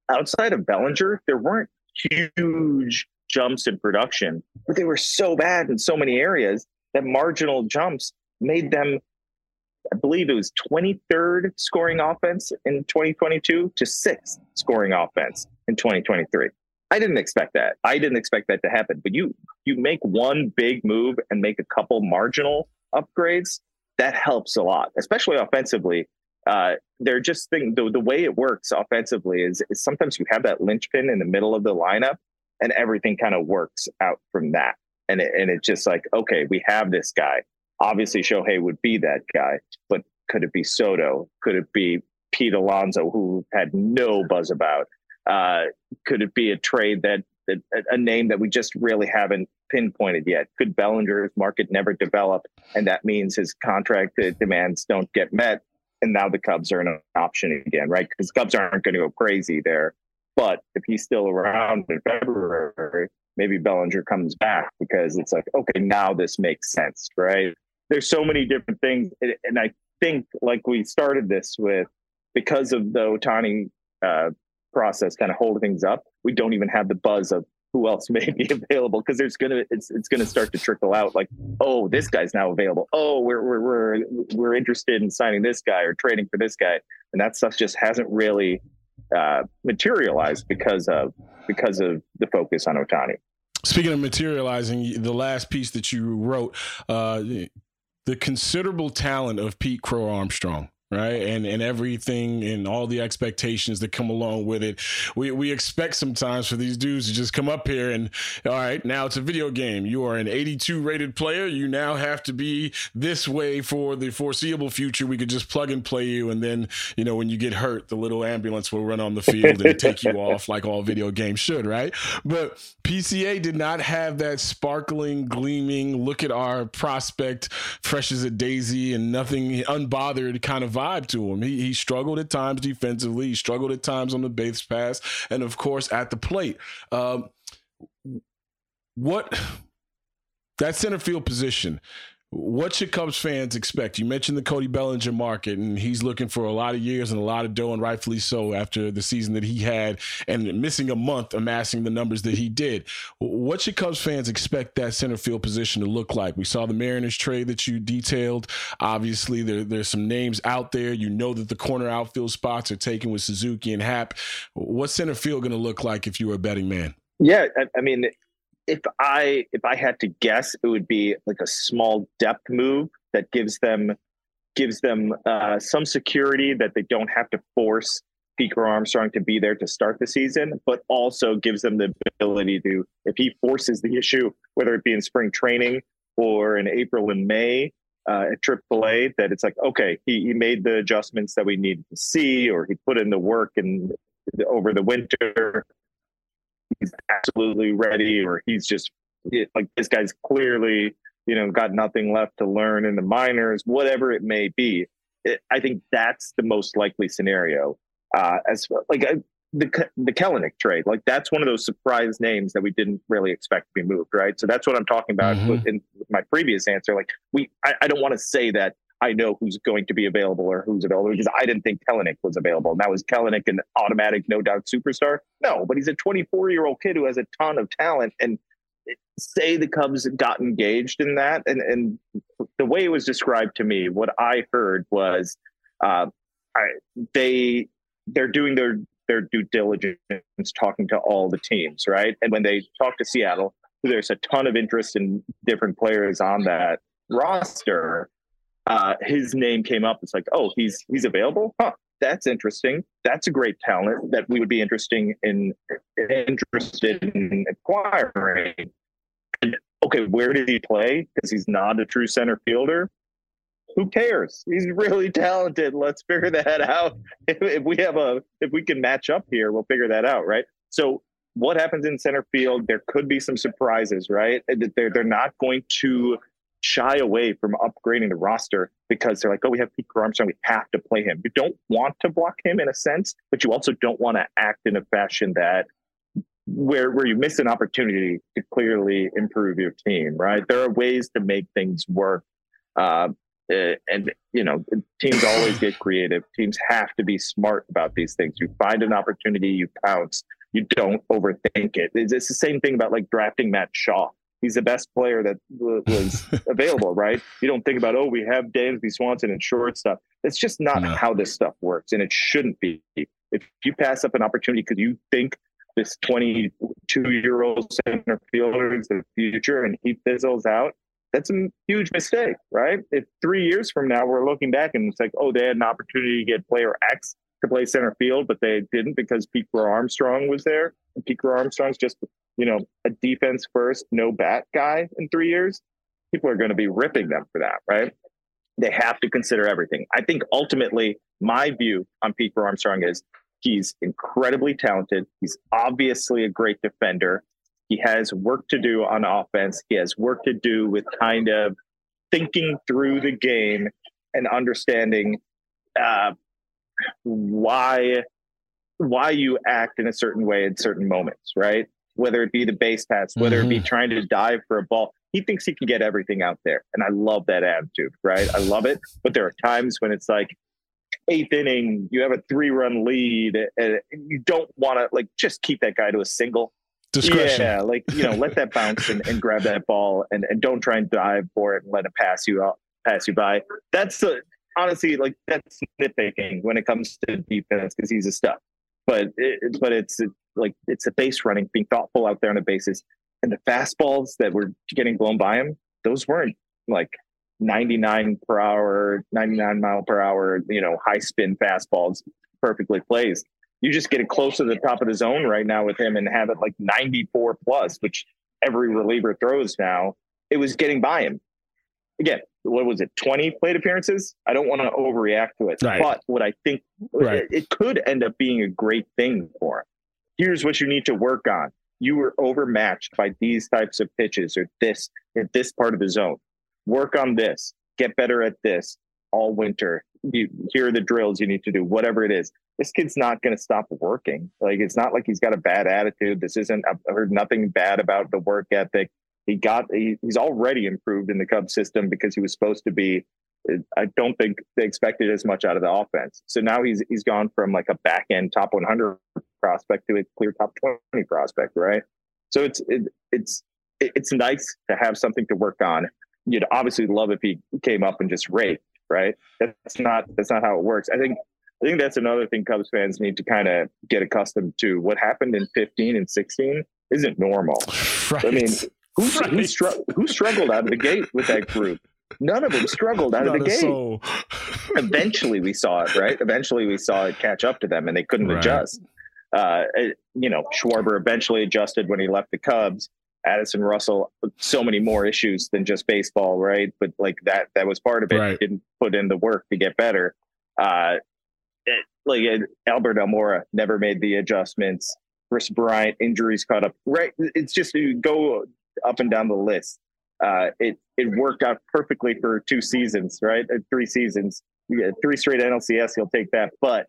Outside of Bellinger, there weren't huge jumps in production, but they were so bad in so many areas that marginal jumps made them, I believe it was 23rd scoring offense in 2022 to sixth scoring offense in 2023. I didn't expect that. I didn't expect that to happen. But you you make one big move and make a couple marginal upgrades, that helps a lot, especially offensively. Uh, they're just thing the, the way it works offensively is, is sometimes you have that linchpin in the middle of the lineup and everything kind of works out from that. And it, and it's just like, okay, we have this guy. Obviously, Shohei would be that guy, but could it be Soto? Could it be Pete Alonso, who had no buzz about? Uh, could it be a trade that, that a name that we just really haven't pinpointed yet? Could Bellinger's market never develop, and that means his contract demands don't get met, and now the Cubs are an option again, right? Because Cubs aren't going to go crazy there. But if he's still around in February, maybe Bellinger comes back because it's like, okay, now this makes sense, right? There's so many different things, and I think, like we started this with, because of the Ohtani uh, process kind of holding things up, we don't even have the buzz of who else <laughs> may be available because there's gonna it's it's gonna start to trickle out like oh this guy's now available. Oh we're we're we're we're interested in signing this guy or trading for this guy. And that stuff just hasn't really uh, materialized because of because of the focus on Ohtani. Speaking of materializing, the last piece that you wrote, uh, the considerable talent of Pete Crow Armstrong right? And and everything and all the expectations that come along with it. We we expect sometimes for these dudes to just come up here and all right now it's a video game. You are an 82 rated player. You now have to be this way for the foreseeable future. We could just plug and play you. And then you know when you get hurt the little ambulance will run on the field and take you off like all video games should right? But PCA did not have that sparkling gleaming look at our prospect fresh as a daisy and nothing unbothered kind of vibe to him. He he struggled at times defensively. He struggled at times on the base pass, and of course at the plate. Um, what that center field position what should Cubs fans expect? You mentioned the Cody Bellinger market, and he's looking for a lot of years and a lot of dough, and rightfully so after the season that he had and missing a month amassing the numbers that he did. What should Cubs fans expect that center field position to look like? We saw the Mariners trade that you detailed. Obviously, there, there's some names out there. You know that the corner outfield spots are taken with Suzuki and Happ. What's center field going to look like if you were a betting man? Yeah, I, I mean, if I if I had to guess, it would be like a small depth move that gives them gives them uh, some security that they don't have to force Pete Crow Armstrong to be there to start the season, but also gives them the ability to, if he forces the issue, whether it be in spring training or in April and May uh, at AAA, that it's like, okay, he, he made the adjustments that we needed to see, or he put in the work and over the winter he's absolutely ready or he's just like this guy's clearly you know got nothing left to learn in the minors whatever it may be it, i think that's the most likely scenario uh as like uh, the the Kelenic trade like that's one of those surprise names that we didn't really expect to be moved right so that's what i'm talking about mm-hmm. in my previous answer like we i, I don't want to say that I know who's going to be available or who's available because I didn't think Kelenic was available. Now is Kelenic an automatic, no doubt superstar? No, but he's a 24 year old kid who has a ton of talent. And say the Cubs got engaged in that, and and the way it was described to me, what I heard was, uh, I, they they're doing their their due diligence, talking to all the teams, right? And when they talk to Seattle, there's a ton of interest in different players on that roster uh, his name came up. It's like, oh, he's he's available. Huh, that's interesting. That's a great talent that we would be interesting in interested in acquiring. And okay, where did he play? Because he's not a true center fielder. Who cares? He's really talented. Let's figure that out. <laughs> If, if we have a, if we can match up here, we'll figure that out, right? So what happens in center field? There could be some surprises, right? They're they're not going to shy away from upgrading the roster because they're like, oh, we have Pete Armstrong, we have to play him. You don't want to block him in a sense, but you also don't want to act in a fashion that where where you miss an opportunity to clearly improve your team. Right? There are ways to make things work. Uh, eh, and you know teams always get <laughs> creative teams have to be smart about these things you find an opportunity you pounce you don't overthink it it's, it's the same thing about like drafting matt shaw he's the best player that <laughs> was available, right? You don't think about, oh, we have Dansby Swanson and shortstop. It's just not no. how this stuff works, and it shouldn't be. If you pass up an opportunity because you think this 22 year old center fielder is the future and he fizzles out, that's a huge mistake, right? If three years from now we're looking back and it's like, oh, they had an opportunity to get player X to play center field, but they didn't because Pete Armstrong was there. And Pete Armstrong's just you know, a defense first, no bat guy in three years, people are going to be ripping them for that, right? They have to consider everything. I think ultimately, my view on Pete Armstrong is he's incredibly talented. He's obviously a great defender. He has work to do on offense. He has work to do with kind of thinking through the game and understanding uh, why why you act in a certain way in certain moments, right? Whether it be the base pass, whether mm-hmm. it be mm-hmm. trying to dive for a ball. he thinks he can get everything out there. And I love that attitude, right? I love it. But there are times when it's like eighth inning, you have a three run lead, and you don't want to like just keep that guy to a single. Discretion. Yeah, like you know, let that bounce and, and grab that ball, and, and don't try and dive for it and let it pass you out, pass you by. That's the honestly like that's nitpicking when it comes to defense because he's a stud. But it, but it's like it's a base running, being thoughtful out there on the bases, and the fastballs that were getting blown by him, those weren't like 99 per hour, 99 mile per hour, you know, high spin fastballs perfectly placed. You just get it close to the top of the zone right now with him and have it like 94 plus, which every reliever throws now. It was getting by him. Again, what was it, 20 plate appearances? I don't want to overreact to it. Right. But what I think Right. it, it could end up being a great thing for him. Here's what you need to work on. You were overmatched by these types of pitches or this at this part of the zone. Work on this. Get better at this all winter. You, here are the drills you need to do, whatever it is. This kid's not going to stop working. Like it's not like he's got a bad attitude. This isn't. I've heard nothing bad about the work ethic. He got. He, he's already improved in the Cubs system because he was supposed to be. I don't think they expected as much out of the offense. So now he's he's gone from like a back end top 100 prospect to a clear top 20 prospect, right? So it's it, it's it, it's nice to have something to work on. You'd obviously love if he came up and just raked, right? That's not that's not how it works. I think I think that's another thing Cubs fans need to kind of get accustomed to. What happened in 15 and 16 isn't normal. Right. I mean, who Right. who, who struggled out of the gate with that group? None of them struggled out of the gate. Eventually, we saw it. Right. Eventually, we saw it catch up to them, and they couldn't Right. adjust. Uh, you know, Schwarber eventually adjusted when he left the Cubs. Addison Russell, so many more issues than just baseball, right? But like that, that was part of it. Right. Didn't put in the work to get better. Uh, it, like it, Albert Almora never made the adjustments. Kris Bryant injuries caught up. Right, it's just you go up and down the list. Uh, it it worked out perfectly for two seasons, right? Uh, Three seasons, three straight NLCS. He'll take that, but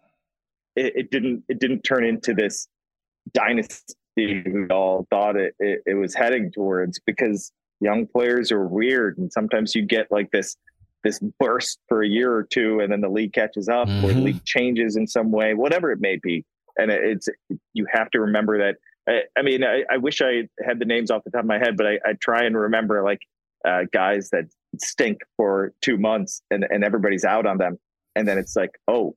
it, it didn't. It didn't turn into this dynasty we all thought it, it, it was heading towards because young players are weird and sometimes you get like this this burst for a year or two and then the league catches up or the Mhm. league changes in some way whatever it may be and it- it's you have to remember that i, I mean I, I wish i had the names off the top of my head but i, I try and remember like uh, guys that stink for two months and, and everybody's out on them and then it's like oh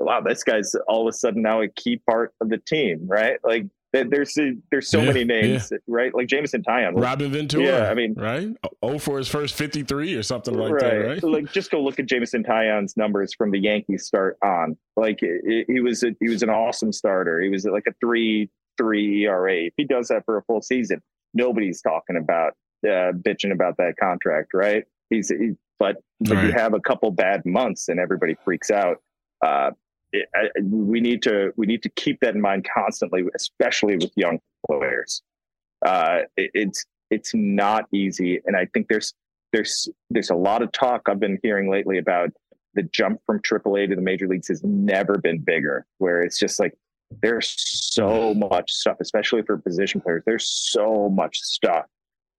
wow this guy's all of a sudden now a key part of the team right like there's there's so Yeah, many names right like jameson taillon Robin Ventura. Yeah, I mean- right? Oh, for his first 53 or something like right. that, right? Like, just go look at Jameson Taillon's numbers from the Yankees start on. Like, he was a, he was an awesome starter. He was like a three three ERA. If he does that for a full season, nobody's talking about uh, bitching about that contract, right? He's he, but but you have a couple bad months and everybody freaks out. Uh, I, we need to we need to keep that in mind constantly, especially with young players. Uh, it, it's it's not easy, and I think there's there's there's a lot of talk I've been hearing lately about the jump from AAA to the major leagues has never been bigger. Where it's just like there's so much stuff, especially for position players. There's so much stuff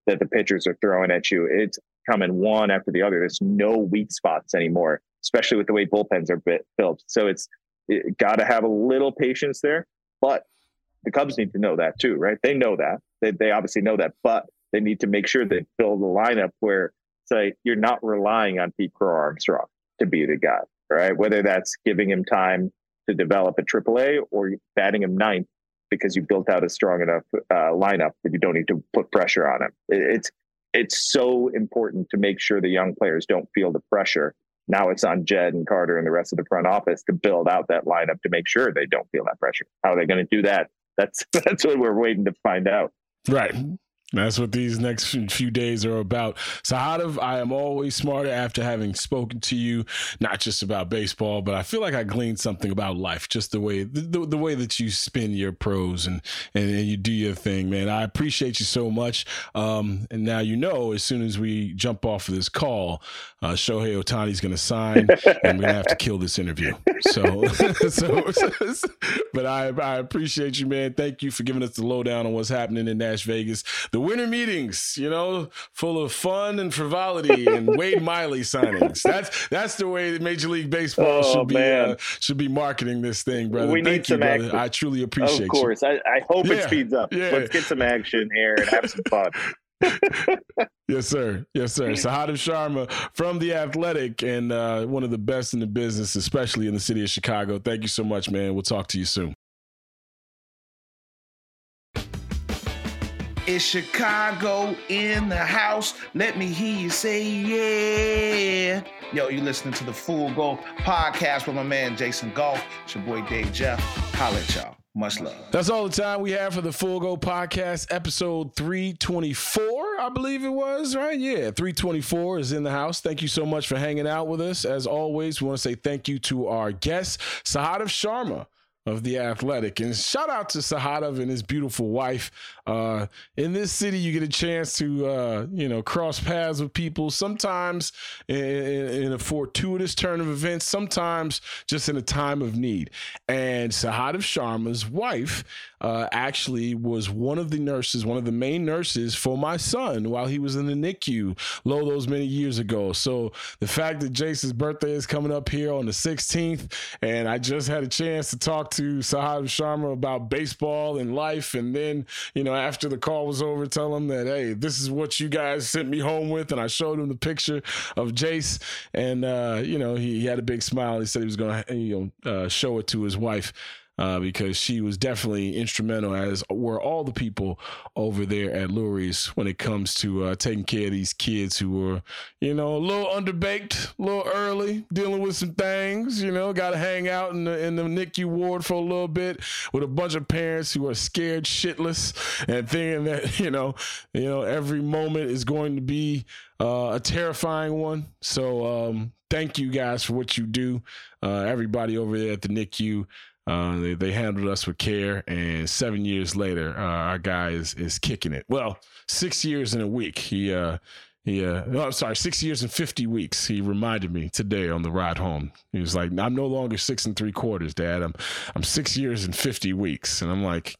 that the pitchers are throwing at you. It's coming one after the other. There's no weak spots anymore, especially with the way bullpens are built. So it's it, got to have a little patience there, but the Cubs need to know that too, right? They know that. They, they obviously know that, but they need to make sure they build a lineup where say you're not relying on Pete Crow Armstrong to be the guy, right? Whether that's giving him time to develop at AAA or batting him ninth because you built out a strong enough uh, lineup that you don't need to put pressure on him. It, it's it's so important to make sure the young players don't feel the pressure. Now it's on Jed and Carter and the rest of the front office to build out that lineup to make sure they don't feel that pressure. How are they going to do that? That's <laughs> that's what we're waiting to find out. Right. That's what these next few days are about. Sahadev, I am always smarter after having spoken to you, not just about baseball, but I feel like I gleaned something about life, just the way the, the, way that you spin your pros and, and and you do your thing, man. I appreciate you so much. Um, and now you know, as soon as we jump off of this call, uh, Shohei Ohtani's going to sign, <laughs> and we're going to have to kill this interview. <laughs> So, so, but I I appreciate you, man. Thank you for giving us the lowdown on what's happening in Nash Vegas. The the winter meetings, you know, full of fun and frivolity and <laughs> Wade Miley signings. That's that's the way that Major League Baseball Oh, should be uh, should be marketing this thing, brother. We need Thank you, some brother. action. I truly appreciate Of course. I, I hope Yeah, it speeds up. yeah. Let's get some action here and have some fun. <laughs> Yes, sir. Yes, sir. Sahadev Sharma from the Athletic and uh, one of the best in the business, especially in the city of Chicago. Thank you so much, man. We'll talk to you soon. It's Chicago in the house. Let me hear you say yeah. Yo, you listening to the Full Go podcast with my man Jason Goff. It's your boy Dave Jeff. Holla at y'all. Much love. That's all the time we have for the Full Go Podcast, episode 324, I believe it was, right? Yeah, 324 is in the house. Thank you so much for hanging out with us. As always, we want to say thank you to our guest, Sahadev Sharma of The Athletic. And shout out to Sahadev and his beautiful wife. Uh, in this city, you get a chance to, uh, you know, cross paths with people, sometimes in, in, a fortuitous turn of events, sometimes just in a time of need. And Sahadev Sharma's wife uh, actually was one of the nurses, one of the main nurses for my son while he was in the NICU low those many years ago. So the fact that Jason's birthday is coming up here on the 16th, and I just had a chance to talk to Sahadev Sharma about baseball and life, and then you know after the call was over, tell him that hey, this is what you guys sent me home with, and I showed him the picture of Jace, and uh, you know he, he had a big smile. He said he was going to you know uh, show it to his wife uh, because she was definitely instrumental, as were all the people over there at Lurie's when it comes to uh, taking care of these kids who were, you know, a little underbaked, a little early, dealing with some things. You know, got to hang out in the in the NICU ward for a little bit with a bunch of parents who are scared shitless and thinking that <laughs> you know, you know, every moment is going to be uh, a terrifying one. So um, thank you guys for what you do. Uh, everybody over there at the NICU. Uh, they, they handled us with care, and seven years later, uh, our guy is is kicking it. Well, six years in a week. He uh, no, I'm sorry, six years and fifty weeks. He reminded me today on the ride home. He was like, "I'm no longer six and three quarters, Dad. I'm I'm six years and fifty weeks." And I'm like,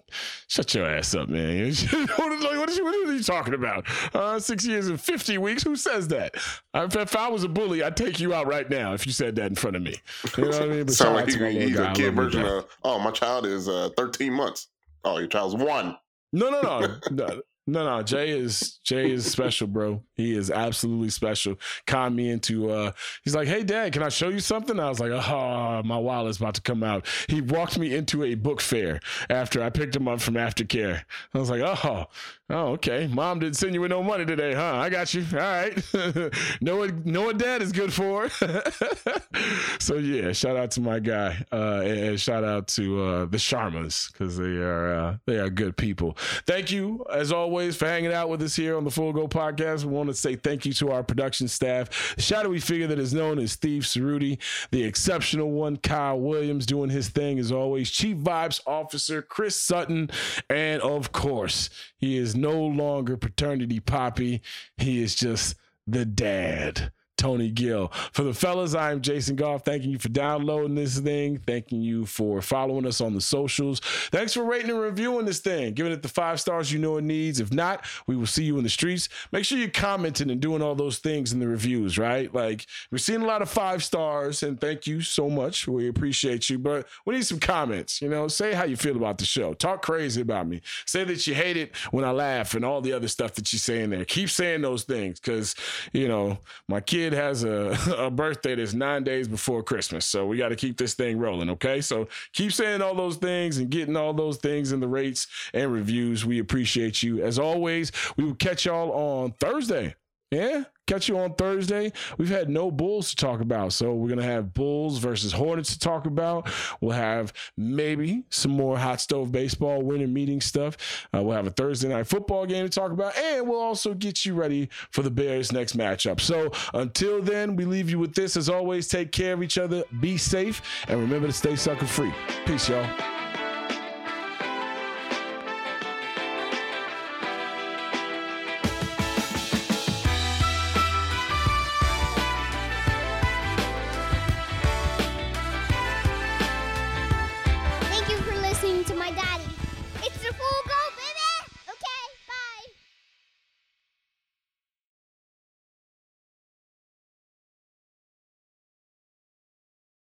"Shut your ass up, man! what, is, like, what, is, what are you talking about? Uh, six years and fifty weeks? Who says that? If, if I was a bully, I'd take you out right now if you said that in front of me. You know what I mean? But <laughs> Sound like out to my he, he's a kid version of, oh, my child is uh, 13 months. Oh, your child's one. No, no, no, <laughs> no, no, no. Jay is Jay is special, bro. He is absolutely special. Conned me into. uh He's like, "Hey, Dad, can I show you something?" I was like, "Oh, my wallet's about to come out." He walked me into a book fair after I picked him up from aftercare. I was like, "Oh, oh, okay. Mom didn't send you with no money today, huh? I got you. All right. <laughs> know what? Know what Dad is good for." <laughs> so yeah, shout out to my guy, uh, and, shout out to uh, the Sharmas because they are uh, they are good people. Thank you as always for hanging out with us here on the Full Go Podcast. We want to say thank you to our production staff, shadowy figure that is known as Steve Ceruti, the exceptional one Kyle Williams doing his thing as always, Chief Vibes Officer Chris Sutton, and of course he is no longer paternity poppy. He is just the dad. Tony Gill. For the fellas, I'm Jason Goff. Thanking you for downloading this thing. Thanking you for following us on the socials. Thanks for rating and reviewing this thing, giving it the five stars you know it needs. If not, we will see you in the streets. Make sure you're commenting and doing all those things in the reviews, right? Like, we're seeing a lot of five stars, and thank you so much. We appreciate you, but we need some comments. You know, say how you feel about the show. Talk crazy about me. Say that you hate it when I laugh and all the other stuff that you say in there. Keep saying those things because, you know, my kid has a, a birthday that's nine days before Christmas. So we got to keep this thing rolling, okay? So keep saying all those things and getting all those things in the rates and reviews. We appreciate you. As always, we will catch y'all on Thursday. Yeah, catch you on Thursday. We've had no Bulls to talk about, so we're gonna have Bulls versus Hornets to talk about. We'll have maybe some more hot stove baseball winter meeting stuff. Uh, we'll have a Thursday night football game to talk about, and we'll also get you ready for the Bears' next matchup. So until then, we leave you with this. As always, take care of each other, be safe, and remember to stay sucker free. Peace, y'all.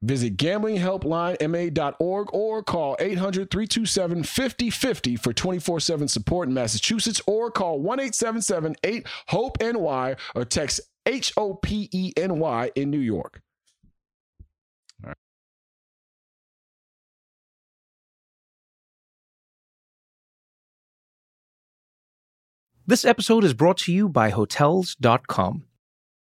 Visit gamblinghelplinema.org or call 800-327-5050 for 24-7 support in Massachusetts or call 1-877-8-HOPE-NY or text H-O-P-E-N-Y in New York. This episode is brought to you by Hotels.com.